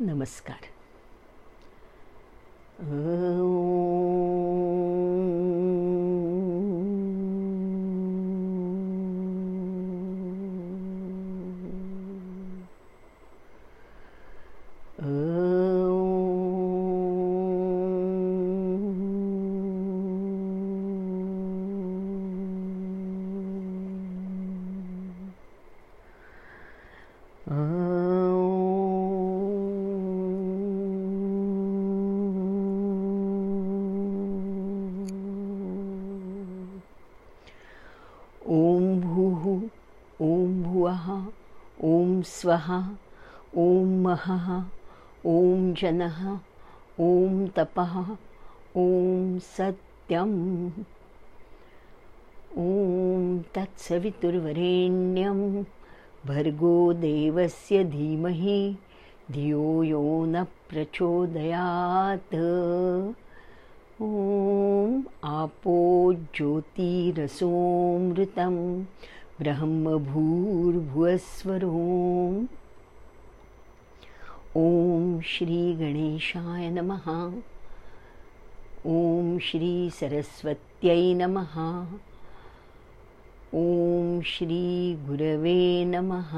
नमस्कार ॐ ॐ भुवः ॐ स्वः ॐ महः ॐ जनः ॐ तपः ॐ सत्यम्। ॐ तत्सवितुर्वरेण्यं भर्गो देवस्य धीमहि धियो यो न प्रचोदयात्। ॐ आपो ज्योतिरसोऽमृतं ब्रह्मभूर्भुवस्वरो ॐ श्रीगणेशाय नमः। ॐ श्रीसरस्वत्यै नमः। ॐ श्रीगुरवे नमः।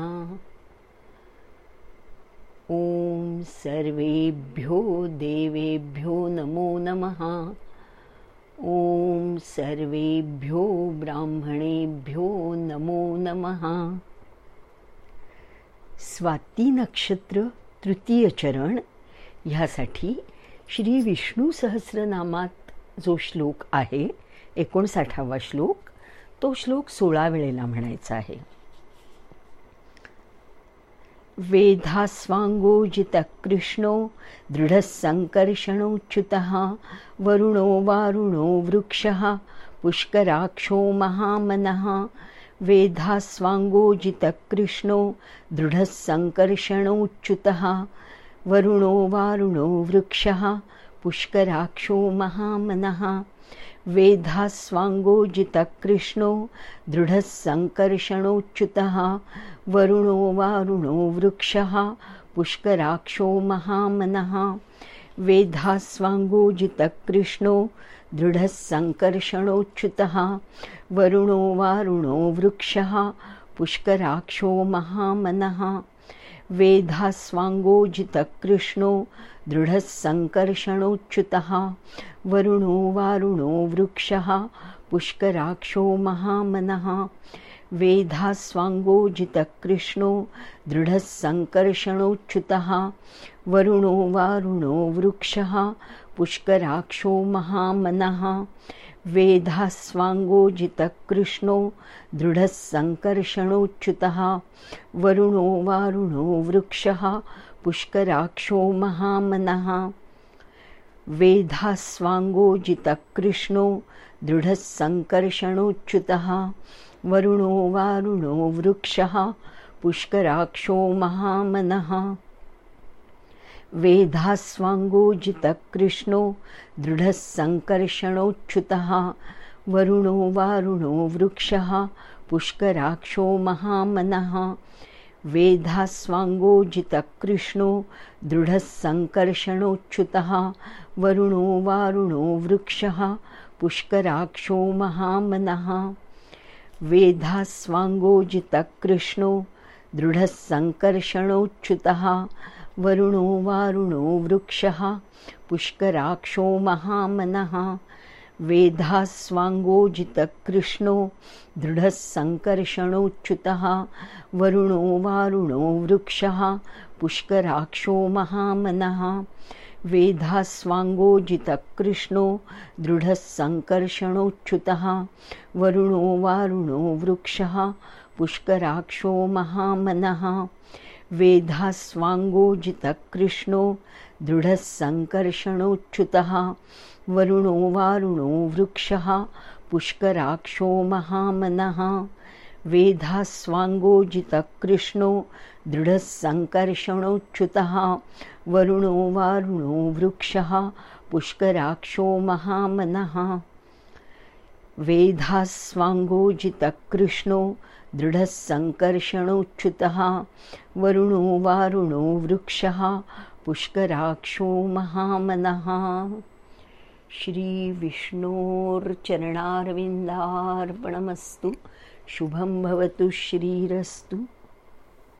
ॐ सर्वेभ्यो देवेभ्यो नमो नमः ॐ सर्वेभ्यो ब्राह्मणेभ्यो नमो नमः। स्वाती नक्षत्र तृतीय चरण ह्यासाठी श्री विष्णू सहस्रनामात जो श्लोक आहे एकोणसाठावा श्लोक तो श्लोक सोळा वेळेला म्हणायचा आहे. वेधास्वाङ्गोजितकृष्णो दृढसङ्कर्षणोच्युतः वरुणो वारुणो वृक्षः पुष्कराक्षो महामनः। वेधास्वाङ्गोजितकृष्णो दृढसङ्कर्षणोच्युतः वरुणो वारुणो वृक्षः पुष्कराक्षो महामनः। वेधास्वाङ्गोजितकृष्णो दृढसङ्कर्षणोच्युतः वरुणो वारुणो वृक्षः पुष्कराक्षो महामनः। वेधास्वाङ्गोजितकृष्णो दृढसङ्कर्षणोच्युतः वरुणो वारुणो वृक्षः पुष्कराक्षो महामनः वेधास्वाङ्गोजितकृष्णो दृढसङ्कर्षणोच्युतः। वरुणो वारुणो वृक्षः पुष्कराक्षो महामनः। वेधास्वाङ्गोजितकृष्णो दृढसङ्कर्षणोच्युतः। वरुणो वारुणो वृक्षः पुष्कराक्षो महामनः वेधास्वाङ्गोजितकृष्णो दृढसङ्कर्षणोच्युतः वरुणो वारुणो वृक्षः पुष्कराक्षो महामनः। वेधास्वाङ्गोजितकृष्णो दृढसङ्कर्षणोच्युतः वरुणो वारुणो वृक्षः पुष्कराक्षो महामनः वेधास्वाङ्गोजितकृष्णो दृढसङ्कर्षणोच्युतः वरुणो वारुणो वृक्षः पुष्कराक्षो महामनः। वेधास्वाङ्गोजितकृष्णो दृढसङ्कर्षणोच्युतः वरुणो वारुणो वृक्षः पुष्कराक्षो महामनः। वेधास्वाङ्गोजितकृष्णो दृढसङ्कर्षणोच्युतः वरुणो वारुणो वृक्षः पुष्कराक्षो महामनः वेधास्वाङ्गोजितकृष्णो दृढसङ्कर्षणोच्युतः वरुणो वारुणो वृक्षः पुष्कराक्षो महामनः वेधास्वाङ्गोजितकृष्णो दृढसङ्कर्षणोच्युतः वरुणो वारुणो वृक्षः पुष्कराक्षो महामनः वेधास्वाङ्गोजितकृष्णो दृढसङ्कर्षणोच्युतः वरुणो वारुणो वृक्षः पुष्कराक्षो महामनः वेधास्वाङ्गोजितकृष्णो दृढसङ्कर्षणोच्युतः वरुणो वारुणो वृक्षः पुष्कराक्षो महामनः वेधास्वाङ्गोजितकृष्णो दृढसङ्कर्षणोच्युतः वरुणो वारुणो वृक्षः पुष्कराक्षो महामनः। श्रीविष्णोर्चरणारविन्दार्पणमस्तु शुभं भवतु श्रीरस्तु